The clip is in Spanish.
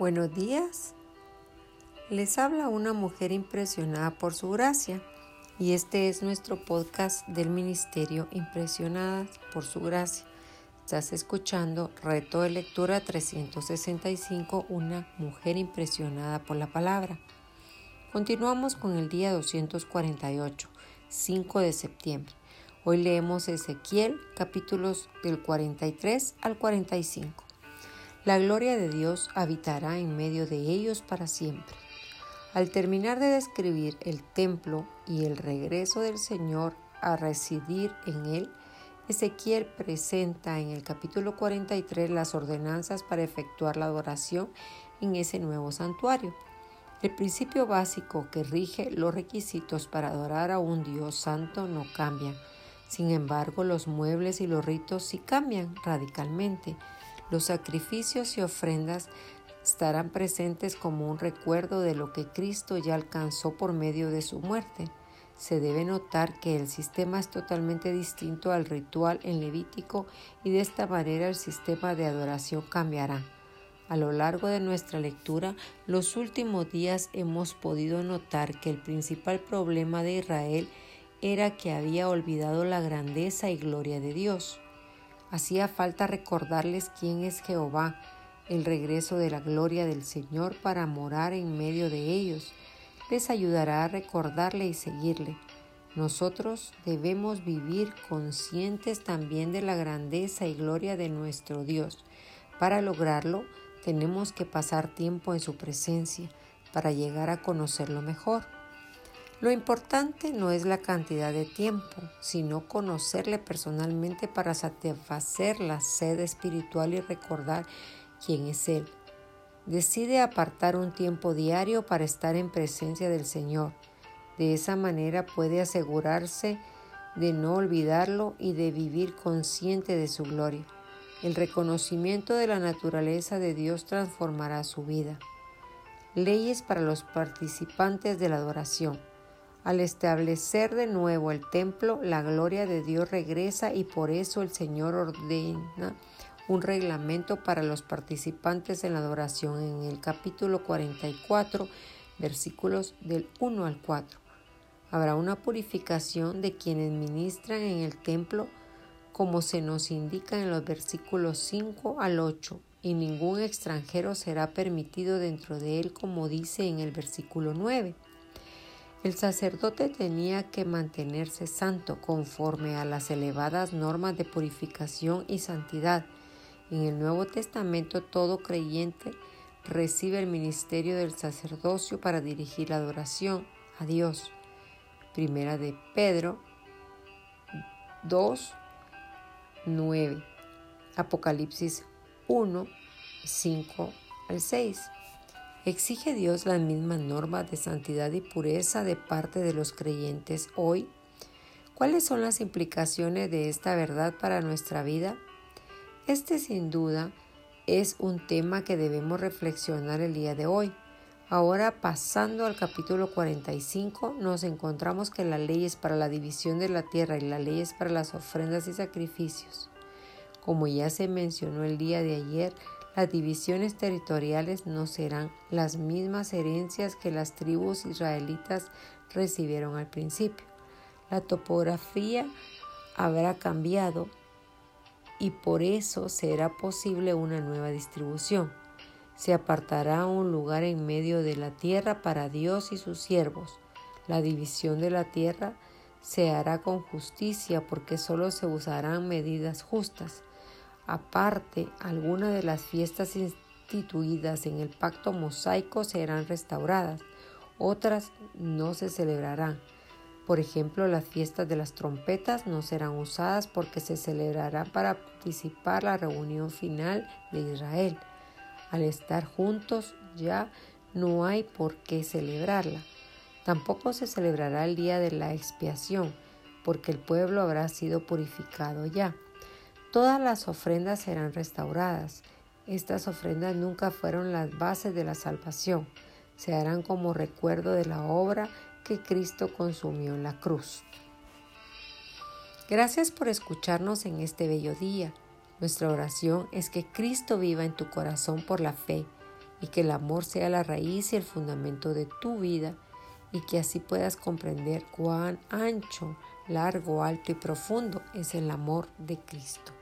Buenos días. Les habla una mujer impresionada por su gracia y este es nuestro podcast del Ministerio Impresionadas por su gracia. Estás escuchando Reto de Lectura 365, una mujer impresionada por la palabra. Continuamos con el día 248, 5 de septiembre. Hoy leemos Ezequiel capítulos del 43 al 45. La gloria de Dios habitará en medio de ellos para siempre. Al terminar de describir el templo y el regreso del Señor a residir en él, Ezequiel presenta en el capítulo 43 las ordenanzas para efectuar la adoración en ese nuevo santuario. El principio básico que rige los requisitos para adorar a un Dios santo no cambian. Sin embargo, los muebles y los ritos sí cambian radicalmente. Los sacrificios y ofrendas estarán presentes como un recuerdo de lo que Cristo ya alcanzó por medio de su muerte. Se debe notar que el sistema es totalmente distinto al ritual en Levítico y de esta manera el sistema de adoración cambiará. A lo largo de nuestra lectura, los últimos días hemos podido notar que el principal problema de Israel era que había olvidado la grandeza y gloria de Dios. Hacía falta recordarles quién es Jehová, el regreso de la gloria del Señor para morar en medio de ellos. Les ayudará a recordarle y seguirle. Nosotros debemos vivir conscientes también de la grandeza y gloria de nuestro Dios. Para lograrlo, tenemos que pasar tiempo en su presencia para llegar a conocerlo mejor. Lo importante no es la cantidad de tiempo, sino conocerle personalmente para satisfacer la sed espiritual y recordar quién es Él. Decide apartar un tiempo diario para estar en presencia del Señor. De esa manera puede asegurarse de no olvidarlo y de vivir consciente de su gloria. El reconocimiento de la naturaleza de Dios transformará su vida. Leyes para los participantes de la adoración. Al establecer de nuevo el templo, la gloria de Dios regresa y por eso el Señor ordena un reglamento para los participantes en la adoración en el capítulo 44, versículos del 1 al 4. Habrá una purificación de quienes ministran en el templo como se nos indica en los versículos 5 al 8, y ningún extranjero será permitido dentro de él como dice en el versículo 9. El sacerdote tenía que mantenerse santo conforme a las elevadas normas de purificación y santidad. En el Nuevo Testamento todo creyente recibe el ministerio del sacerdocio para dirigir la adoración a Dios. Primera de Pedro 2, 9. Apocalipsis 1, 5 al 6. ¿Exige Dios las mismas normas de santidad y pureza de parte de los creyentes hoy? ¿Cuáles son las implicaciones de esta verdad para nuestra vida? Este sin duda es un tema que debemos reflexionar el día de hoy. Ahora pasando al capítulo 45 nos encontramos que las leyes para la división de la tierra y las leyes para las ofrendas y sacrificios. Como ya se mencionó el día de ayer, las divisiones territoriales no serán las mismas herencias que las tribus israelitas recibieron al principio. La topografía habrá cambiado y por eso será posible una nueva distribución. Se apartará un lugar en medio de la tierra para Dios y sus siervos. La división de la tierra se hará con justicia porque solo se usarán medidas justas. Aparte, algunas de las fiestas instituidas en el pacto mosaico serán restauradas, otras no se celebrarán. Por ejemplo, las fiestas de las trompetas no serán usadas porque se celebrarán para participar la reunión final de Israel. Al estar juntos ya no hay por qué celebrarla. Tampoco se celebrará el día de la expiación, porque el pueblo habrá sido purificado ya. Todas las ofrendas serán restauradas. Estas ofrendas nunca fueron las bases de la salvación. Se harán como recuerdo de la obra que Cristo consumió en la cruz. Gracias por escucharnos en este bello día. Nuestra oración es que Cristo viva en tu corazón por la fe y que el amor sea la raíz y el fundamento de tu vida y que así puedas comprender cuán ancho, largo, alto y profundo es el amor de Cristo.